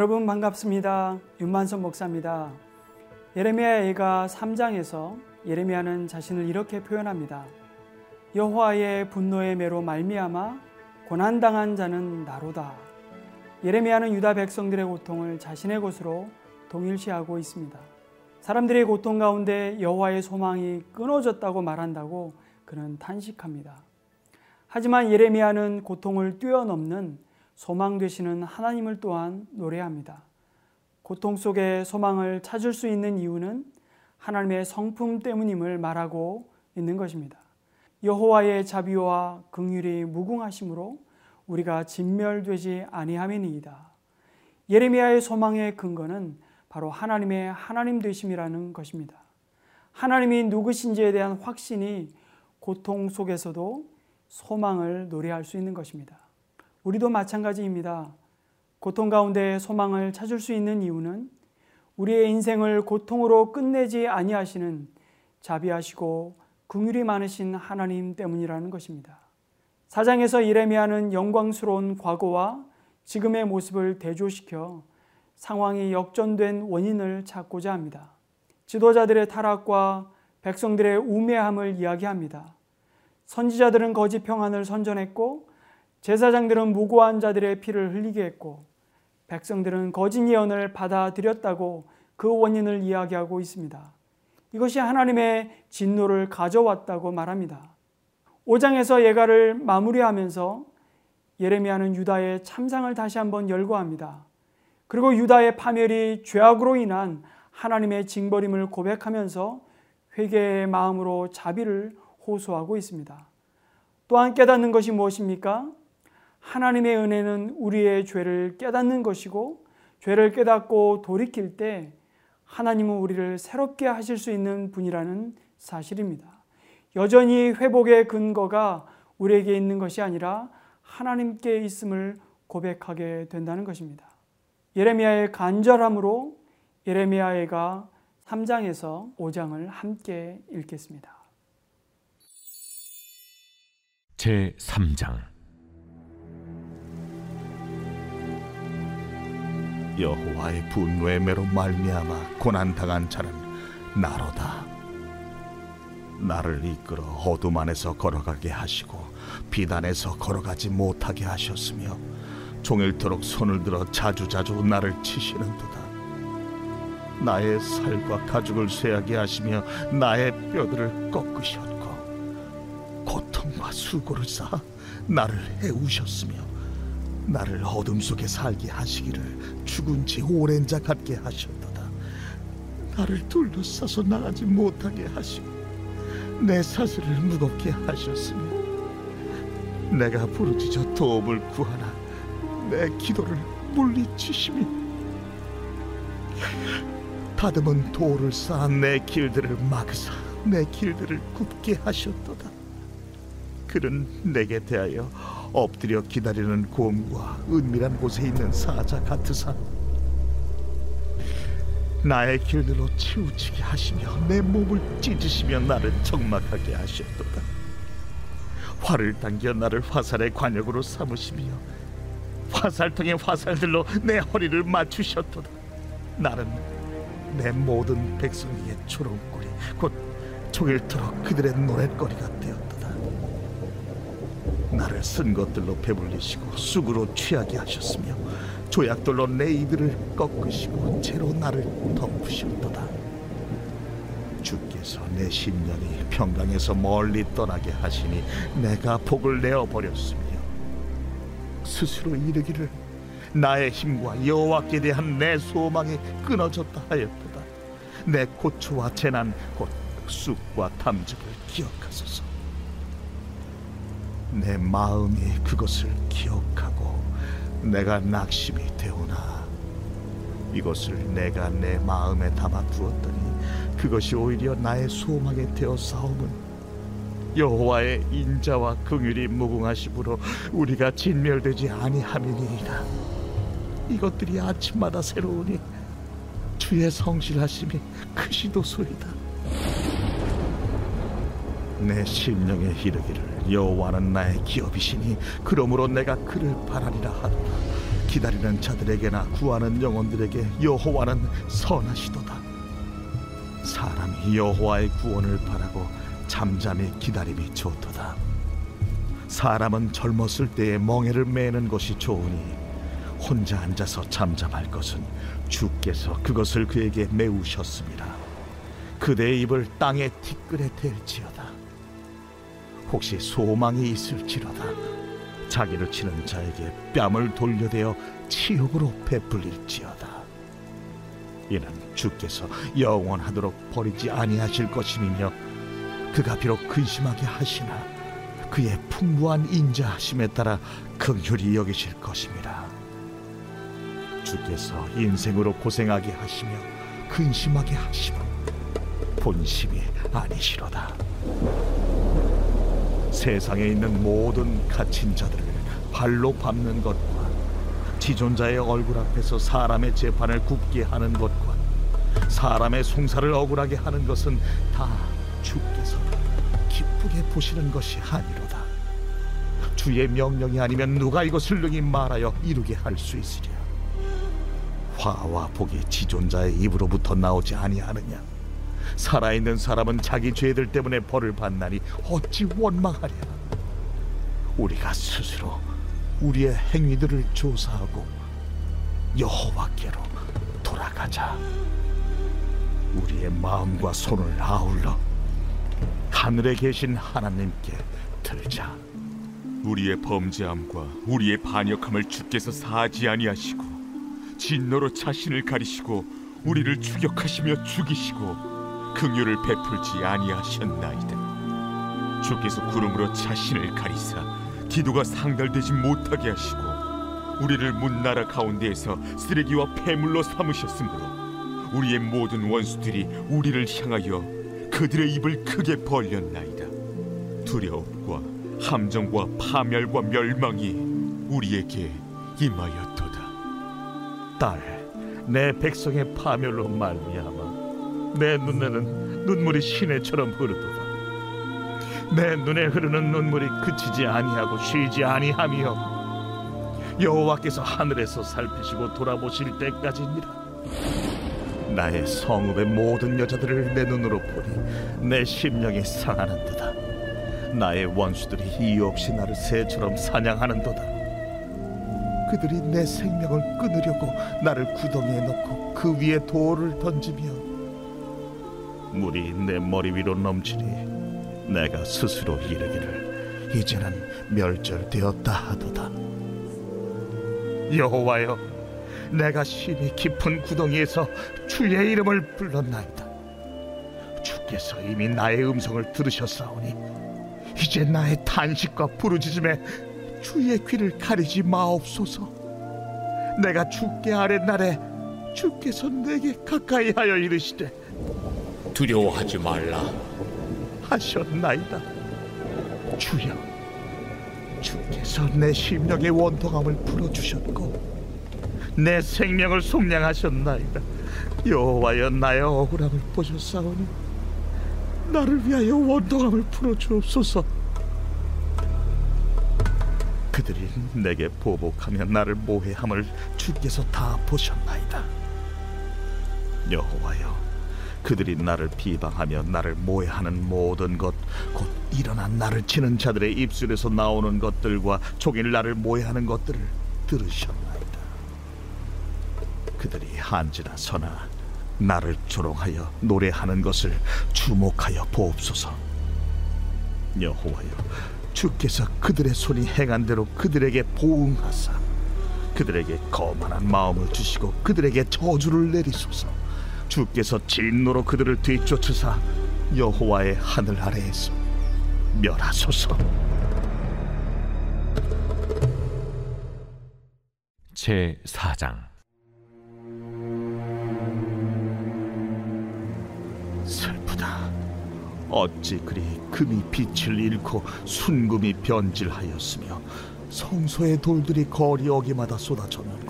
여러분 반갑습니다. 윤만선 목사입니다. 예레미야 예가 3장에서 예레미야는 자신을 이렇게 표현합니다. 여호와의 분노의 매로 말미암아 고난 당한 자는 나로다. 예레미야는 유다 백성들의 고통을 자신의 것으로 동일시하고 있습니다. 사람들의 고통 가운데 여호와의 소망이 끊어졌다고 말한다고 그는 탄식합니다. 하지만 예레미야는 고통을 뛰어넘는 소망 되시는 하나님을 또한 노래합니다. 고통 속에 소망을 찾을 수 있는 이유는 하나님의 성품 때문임을 말하고 있는 것입니다. 여호와의 자비와 긍휼이 무궁하심으로 우리가 진멸되지 아니함이니이다. 예레미야의 소망의 근거는 바로 하나님의 하나님 되심이라는 것입니다. 하나님이 누구신지에 대한 확신이 고통 속에서도 소망을 노래할 수 있는 것입니다. 우리도 마찬가지입니다. 고통 가운데 소망을 찾을 수 있는 이유는 우리의 인생을 고통으로 끝내지 아니하시는 자비하시고 긍휼이 많으신 하나님 때문이라는 것입니다. 사장에서 이레미야는 영광스러운 과거와 지금의 모습을 대조시켜 상황이 역전된 원인을 찾고자 합니다. 지도자들의 타락과 백성들의 우매함을 이야기합니다. 선지자들은 거짓 평안을 선전했고 제사장들은 무고한 자들의 피를 흘리게 했고 백성들은 거짓 예언을 받아들였다고 그 원인을 이야기하고 있습니다. 이것이 하나님의 진노를 가져왔다고 말합니다. 5장에서 예가를 마무리하면서 예레미야는 유다의 참상을 다시 한번 열거합니다. 그리고 유다의 파멸이 죄악으로 인한 하나님의 징벌임을 고백하면서 회개의 마음으로 자비를 호소하고 있습니다. 또한 깨닫는 것이 무엇입니까? 하나님의 은혜는 우리의 죄를 깨닫는 것이고 죄를 깨닫고 돌이킬 때 하나님은 우리를 새롭게 하실 수 있는 분이라는 사실입니다. 여전히 회복의 근거가 우리에게 있는 것이 아니라 하나님께 있음을 고백하게 된다는 것입니다. 예레미야의 간절함으로 예레미야가 3장에서 5장을 함께 읽겠습니다. 제 3장 여호와의 분노의 매로 말미암아 고난 당한 자는 나로다. 나를 이끌어 어둠 안에서 걸어가게 하시고 비단에서 걸어가지 못하게 하셨으며 종일토록 손을 들어 자주자주 나를 치시는도다. 나의 살과 가죽을 쇠하게 하시며 나의 뼈들을 꺾으셨고 고통과 수고를 쌓아 나를 해우셨으며 나를 어둠 속에 살게 하시기를 죽은 지 오랜 자 같게 하셨도다. 나를 둘러싸서 나가지 못하게 하시고 내 사슬을 무겁게 하셨으며 내가 부르짖어 도움을 구하나 내 기도를 물리치시며 다듬은 돌을 쌓은 내 길들을 막으사 내 길들을 굽게 하셨도다. 그는 내게 대하여 엎드려 기다리는 곰과 은밀한 곳에 있는 사자 같으사. 나의 길들로 치우치게 하시며 내 몸을 찢으시며 나를 적막하게 하셨도다. 활을 당겨 나를 화살의 관역으로 삼으시며 화살통의 화살들로 내 허리를 맞추셨도다. 나는 내 모든 백성에게 초롱골이 곧 종일토록 그들의 노랫거리가 되었다 나를 쓴 것들로 배불리시고 쑥으로 취하게 하셨으며 조약돌로 내 이들을 꺾으시고 채로 나를 덮으셨도다. 주께서 내 심령이 평강에서 멀리 떠나게 하시니 내가 복을 내어 버렸으며 스스로 이르기를 나의 힘과 여호와께 대한 내 소망이 끊어졌다 하였도다. 내 고초와 재난 곧 쑥과 탐즙을 기억하소서 내 마음이 그것을 기억하고 내가 낙심이 되오나 이것을 내가 내 마음에 담아 두었더니 그것이 오히려 나의 소망이 되어 싸움은 여호와의 인자와 긍휼이 무궁하심으로 우리가 진멸되지 아니함이니이다. 이것들이 아침마다 새로우니 주의 성실하심이 크시도소이다. 내 심령에 이르기를 여호와는 나의 기업이시니 그러므로 내가 그를 바라리라 하도다 기다리는 자들에게나 구하는 영혼들에게 여호와는 선하시도다. 사람이 여호와의 구원을 바라고 잠잠히 기다림이 좋도다. 사람은 젊었을 때에 멍에를 매는 것이 좋으니 혼자 앉아서 잠잠할 것은 주께서 그것을 그에게 메우셨습니다. 그대의 입을 땅에 티끌에 댈지어다. 혹시 소망이 있을지로다. 자기를 치는 자에게 뺨을 돌려대어 치욕으로 베풀릴지어다. 이는 주께서 영원하도록 버리지 아니하실 것임이며 그가 비록 근심하게 하시나 그의 풍부한 인자하심에 따라 긍휼히 여기실 것입니다. 주께서 인생으로 고생하게 하시며 근심하게 하시며 본심이 아니시로다. 세상에 있는 모든 갇힌 자들을 발로 밟는 것과 지존자의 얼굴 앞에서 사람의 재판을 굽게 하는 것과 사람의 송사를 억울하게 하는 것은 다 주께서 기쁘게 보시는 것이 아니로다. 주의 명령이 아니면 누가 이것을 능히 말하여 이루게 할 수 있으랴. 화와 복이 지존자의 입으로부터 나오지 아니하느냐. 살아있는 사람은 자기 죄들 때문에 벌을 받나니 어찌 원망하랴. 우리가 스스로 우리의 행위들을 조사하고 여호와께로 돌아가자. 우리의 마음과 손을 아울러 하늘에 계신 하나님께 들자. 우리의 범죄함과 우리의 반역함을 주께서 사하지 아니하시고 진노로 자신을 가리시고 우리를 추격하시며 죽이시고 긍휼을 베풀지 아니하셨나이다. 주께서 구름으로 자신을 가리사 기도가 상달되지 못하게 하시고 우리를 문나라 가운데에서 쓰레기와 폐물로 삼으셨으므로 우리의 모든 원수들이 우리를 향하여 그들의 입을 크게 벌렸나이다. 두려움과 함정과 파멸과 멸망이 우리에게 임하였도다. 딸, 내 백성의 파멸로 말미암아 내 눈에는 눈물이 시내처럼 흐르도다. 내 눈에 흐르는 눈물이 그치지 아니하고 쉬지 아니하며 여호와께서 하늘에서 살피시고 돌아보실 때까지니라. 나의 성읍의 모든 여자들을 내 눈으로 보니 내 심령이 상하는도다. 나의 원수들이 이유 없이 나를 새처럼 사냥하는도다. 그들이 내 생명을 끊으려고 나를 구덩이에 넣고 그 위에 돌을 던지며 물이 내 머리 위로 넘치니 내가 스스로 이르기를 이제는 멸절되었다 하도다. 여호와여, 내가 심히 깊은 구덩이에서 주의 이름을 불렀나이다. 주께서 이미 나의 음성을 들으셨사오니 이제 나의 탄식과 부르짖음에 주의 귀를 가리지 마옵소서. 내가 죽게 아랫 날에 주께서 내게 가까이 하여 이르시되 두려워하지 말라. 하셨나이다. 주여, 주께서 내 심령의 원통함을 풀어주셨고 내 생명을 속량하셨나이다. 여호와여 나의 억울함을 보셨사오니 나를 위하여 원통함을 풀어주옵소서. 그들이 내게 보복하며 나를 모해함을 주께서 다 보셨나이다. 여호와여, 그들이 나를 비방하며 나를 모해하는 모든 것, 곧 일어난 나를 치는 자들의 입술에서 나오는 것들과 종일 나를 모해하는 것들을 들으셨나이다. 그들이 한지나 서나 나를 조롱하여 노래하는 것을 주목하여 보옵소서. 여호와여, 주께서 그들의 손이 행한 대로 그들에게 보응하사 그들에게 거만한 마음을 주시고 그들에게 저주를 내리소서. 주께서 진노로 그들을 뒤쫓으사 여호와의 하늘 아래에서 멸하소서. 제 4장 슬프다. 어찌 그리 금이 빛을 잃고 순금이 변질하였으며 성소의 돌들이 거리 어기마다 쏟아졌는고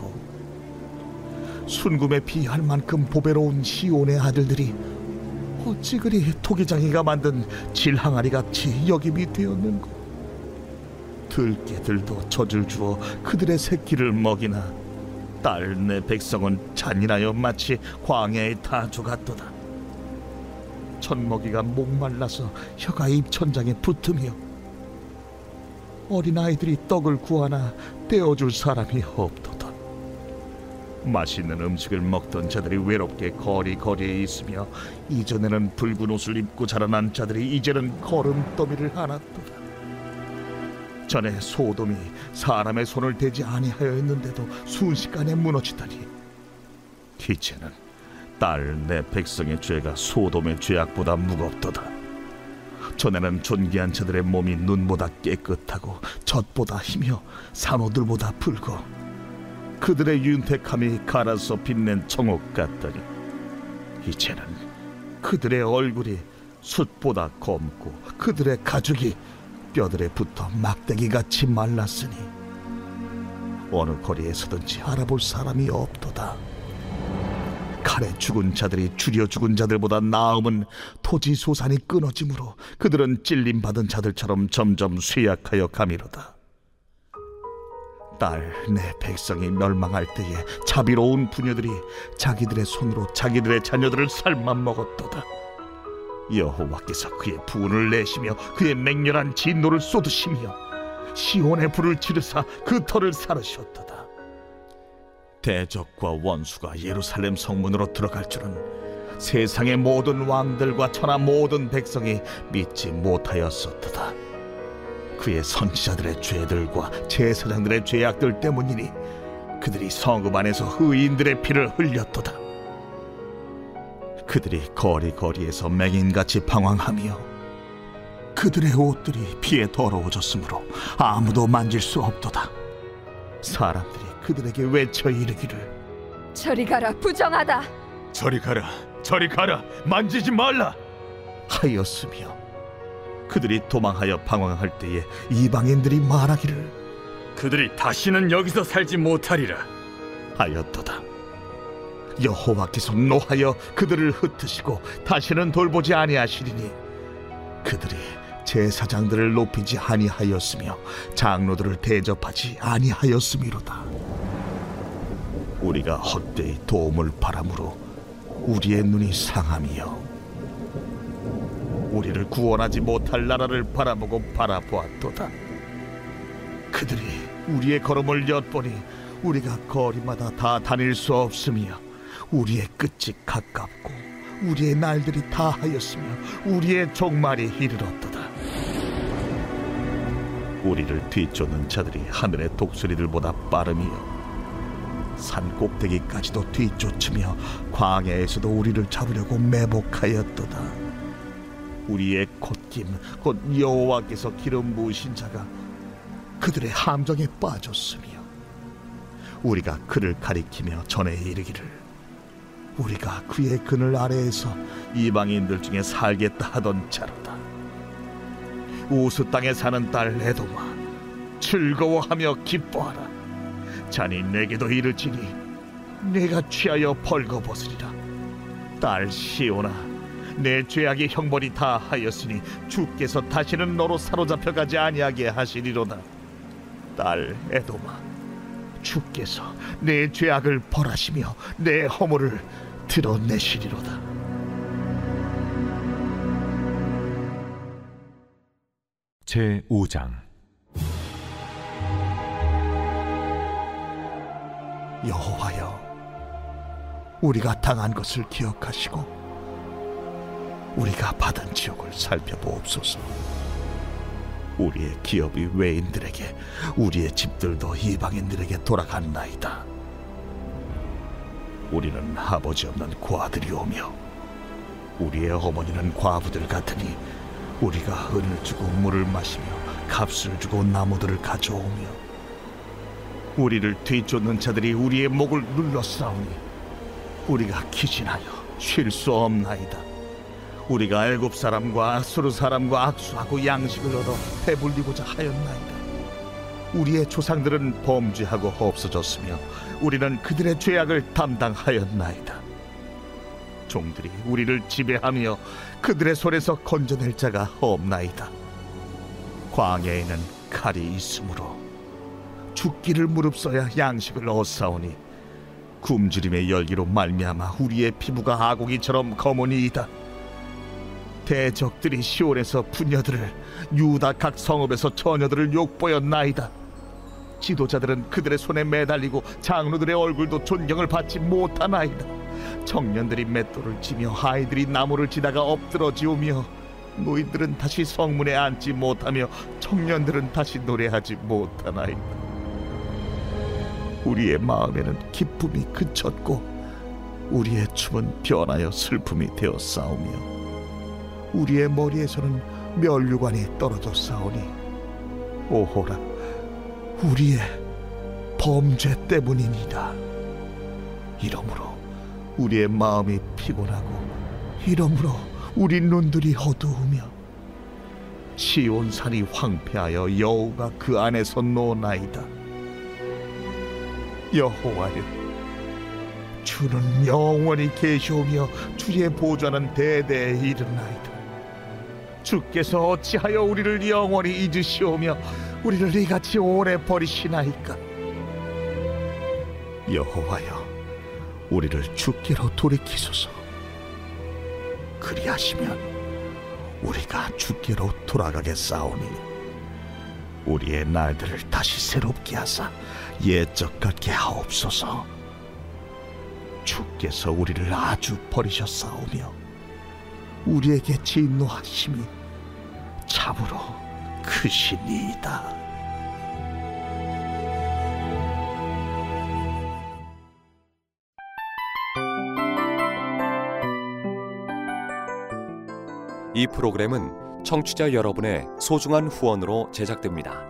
순금에 비할 만큼 보배로운 시온의 아들들이 어찌 그리 토기장이가 만든 질항아리 같이 여김이 되었는고. 들깨들도 젖을 주어 그들의 새끼를 먹이나 딸 내 백성은 잔인하여 마치 광야에 다 죽었도다. 젖먹이가 목말라서 혀가 입천장에 붙으며 어린아이들이 떡을 구하나 떼어줄 사람이 없도다 맛있는 음식을 먹던 자들이 외롭게 거리거리에 있으며 이전에는 붉은 옷을 입고 자라난 자들이 이제는 걸음더미를 안았도다. 전에 소돔이 사람의 손을 대지 아니하였는데도 순식간에 무너지다니 이제는 딸 내 백성의 죄가 소돔의 죄악보다 무겁도다. 전에는 존귀한 자들의 몸이 눈보다 깨끗하고 젖보다 희며 산호들보다 붉어 그들의 윤택함이 갈아서 빛낸 청옥 같더니 이제는 그들의 얼굴이 숯보다 검고 그들의 가죽이 뼈들에 붙어 막대기같이 말랐으니 어느 거리에서든지 알아볼 사람이 없도다. 칼에 죽은 자들이 줄여 죽은 자들보다 나음은 토지 소산이 끊어지므로 그들은 찔림 받은 자들처럼 점점 쇠약하여 가미로다 딸 내 백성이 멸망할 때에 자비로운 부녀들이 자기들의 손으로 자기들의 자녀들을 삶아 먹었도다. 여호와께서 그의 분을 내시며 그의 맹렬한 진노를 쏟으시며 시온의 불을 지르사 그 터를 사르셨도다. 대적과 원수가 예루살렘 성문으로 들어갈 줄은 세상의 모든 왕들과 천하 모든 백성이 믿지 못하였었도다 그의 선지자들의 죄들과 제사장들의 죄악들 때문이니 그들이 성읍 안에서 의인들의 피를 흘렸도다. 그들이 거리거리에서 맹인같이 방황하며 그들의 옷들이 피에 더러워졌으므로 아무도 만질 수 없도다. 사람들이 그들에게 외쳐 이르기를 저리 가라 부정하다. 저리 가라 저리 가라 만지지 말라. 하였으며 그들이 도망하여 방황할 때에 이방인들이 말하기를 그들이 다시는 여기서 살지 못하리라. 하였도다. 여호와께서 노하여 그들을 흩으시고 다시는 돌보지 아니하시리니 그들이 제사장들을 높이지 아니하였으며 장로들을 대접하지 아니하였음이로다. 우리가 헛되이 도움을 바람으로 우리의 눈이 상함이요 우리를 구원하지 못할 나라를 바라보고 바라보았도다. 그들이 우리의 걸음을 엿보니 우리가 거리마다 다 다닐 수 없으며 우리의 끝이 가깝고 우리의 날들이 다 하였으며 우리의 종말이 이르렀도다. 우리를 뒤쫓는 자들이 하늘의 독수리들보다 빠르며 산 꼭대기까지도 뒤쫓으며 광야에서도 우리를 잡으려고 매복하였도다 우리의 콧김 곧 여호와께서 기름 부으신 자가 그들의 함정에 빠졌으며 우리가 그를 가리키며 전에 이르기를 우리가 그의 그늘 아래에서 이방인들 중에 살겠다 하던 자로다. 우스 땅에 사는 딸 에도마 즐거워하며 기뻐하라. 자니 내게도 이르지니 내가 취하여 벌거벗으리라. 딸 시오나 내 죄악의 형벌이 다 하였으니 주께서 다시는 너로 사로잡혀 가지 아니하게 하시리로다. 딸 에도마 주께서 내 죄악을 벌하시며 내 허물을 드러내시리로다. 제 5장. 여호와여 우리가 당한 것을 기억하시고 우리가 받은 지옥을 살펴보옵소서. 우리의 기업이 외인들에게 우리의 집들도 이방인들에게 돌아갔나이다. 우리는 아버지 없는 고아들이오며 우리의 어머니는 과부들 같으니 우리가 은을 주고 물을 마시며 값을 주고 나무들을 가져오며 우리를 뒤쫓는 자들이 우리의 목을 눌러싸우니 우리가 기진하여 쉴 수 없나이다 우리가 애굽 사람과 아수르 사람과 악수하고 양식을 얻어 배불리고자 하였나이다. 우리의 조상들은 범죄하고 없어졌으며 우리는 그들의 죄악을 담당하였나이다. 종들이 우리를 지배하며 그들의 손에서 건져낼 자가 없나이다. 광야에는 칼이 있으므로 죽기를 무릅써야 양식을 얻사오니 굶주림의 열기로 말미암아 우리의 피부가 아고기처럼 검으니이다. 대적들이 시온에서 부녀들을 유다 각 성읍에서 처녀들을 욕보였나이다. 지도자들은 그들의 손에 매달리고 장로들의 얼굴도 존경을 받지 못하나이다. 청년들이 맷돌을 치며 아이들이 나무를 치다가 엎드러지오며 노인들은 다시 성문에 앉지 못하며 청년들은 다시 노래하지 못하나이다. 우리의 마음에는 기쁨이 그쳤고 우리의 춤은 변하여 슬픔이 되어 싸우며 우리의 머리에서는 멸류관이 떨어져 싸우니 오호라 우리의 범죄 때문이니라 이러므로 우리의 마음이 피곤하고 이러므로 우리 눈들이 어두우며 시온 산이 황폐하여 여호가 그 안에서 노나이다. 여호와여 주는 영원히 계시오며 주의 보좌는 대대에 이르나이다 주께서 어찌하여 우리를 영원히 잊으시오며 우리를 이같이 오래 버리시나이까? 여호와여 우리를 주께로 돌이키소서. 그리하시면 우리가 주께로 돌아가겠사오니 우리의 날들을 다시 새롭게 하사 옛적 같게 하옵소서. 주께서 우리를 아주 버리셨사오며 우리에게 진노하심이 참으로 크시니이다. 이 프로그램은 청취자 여러분의 소중한 후원으로 제작됩니다.